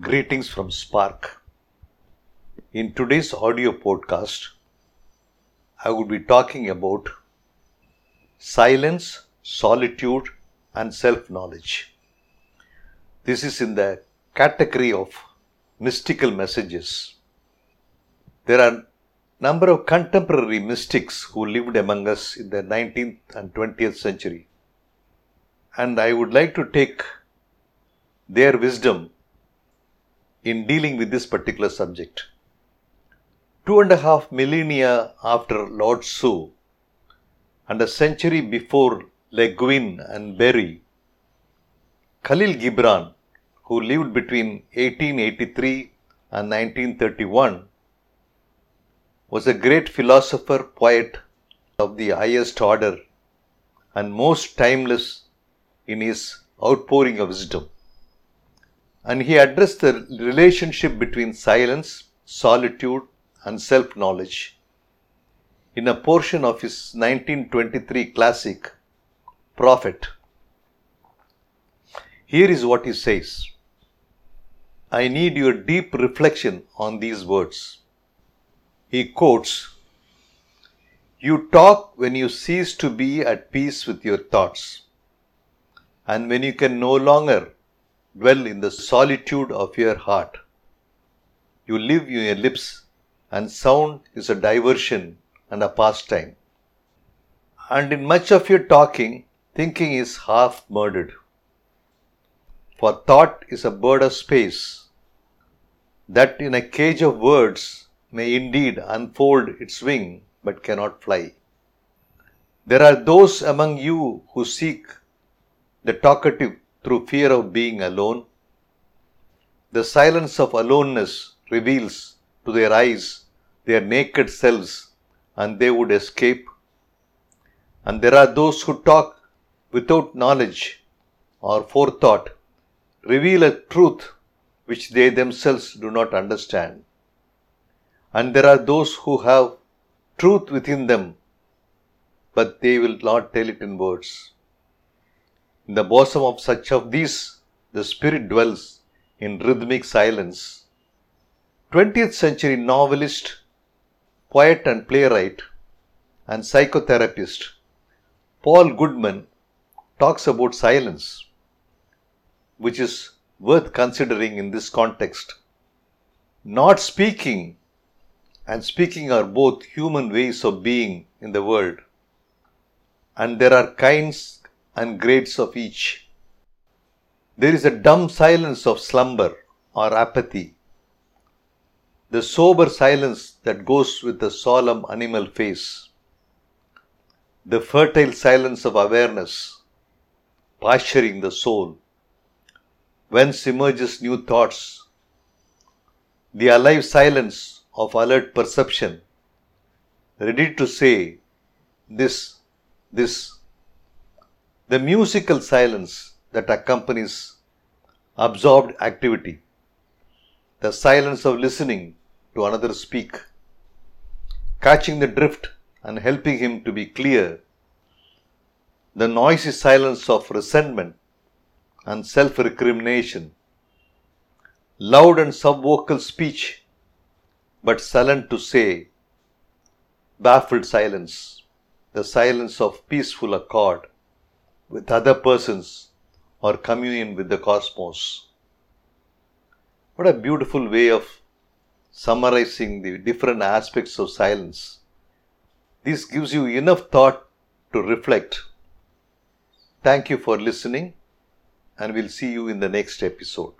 Greetings from Spark. In today's audio podcast, I will be talking about silence, solitude, and self knowledge. This is in the category of mystical messages. There are number of contemporary mystics who lived among us in the 19th and 20th century. And I would like to take their wisdom in dealing with this particular subject. Two and a half millennia after Lao Tzu and a century before Le Guin and Berry, Khalil Gibran, who lived between 1883 and 1931, was a great philosopher, poet of the highest order, and most timeless in his outpouring of wisdom and he addressed the relationship between silence, solitude, and self knowledge in a portion of his 1923 classic, Prophet. Here is what he says I need your deep reflection on these words. He quotes You talk when you cease to be at peace with your thoughts, and when you can no longer dwell in the solitude of your heart. You live in your lips, and sound is a diversion and a pastime. And in much of your talking, thinking is half murdered. For thought is a bird of space, that in a cage of words may indeed unfold its wing but cannot fly. There are those among you who seek the talkative through fear of being alone. The silence of aloneness reveals to their eyes their naked selves and they would escape. And there are those who talk without knowledge or forethought, reveal a truth which they themselves do not understand. And there are those who have truth within them, but they will not tell it in words. In the bosom of such of these, the Spirit dwells in rhythmic silence. 20th century novelist, poet, and playwright, and psychotherapist Paul Goodman talks about silence, which is worth considering in this context. Not speaking and speaking are both human ways of being in the world, and there are kinds and grades of each. There is a dumb silence of slumber or apathy, the sober silence that goes with the solemn animal face, the fertile silence of awareness, pasturing the soul, whence emerges new thoughts, the alive silence of alert perception, ready to say this, this, the musical silence that accompanies absorbed activity, the silence of listening to another speak, catching the drift and helping him to be clear, the noisy silence of resentment and self recrimination, loud and subvocal speech, but sullen to say, baffled silence, the silence of peaceful accord with other persons or communion with the cosmos. What a beautiful way of summarizing the different aspects of silence. This gives you enough thought to reflect. Thank you for listening, and we'll see you in the next episode.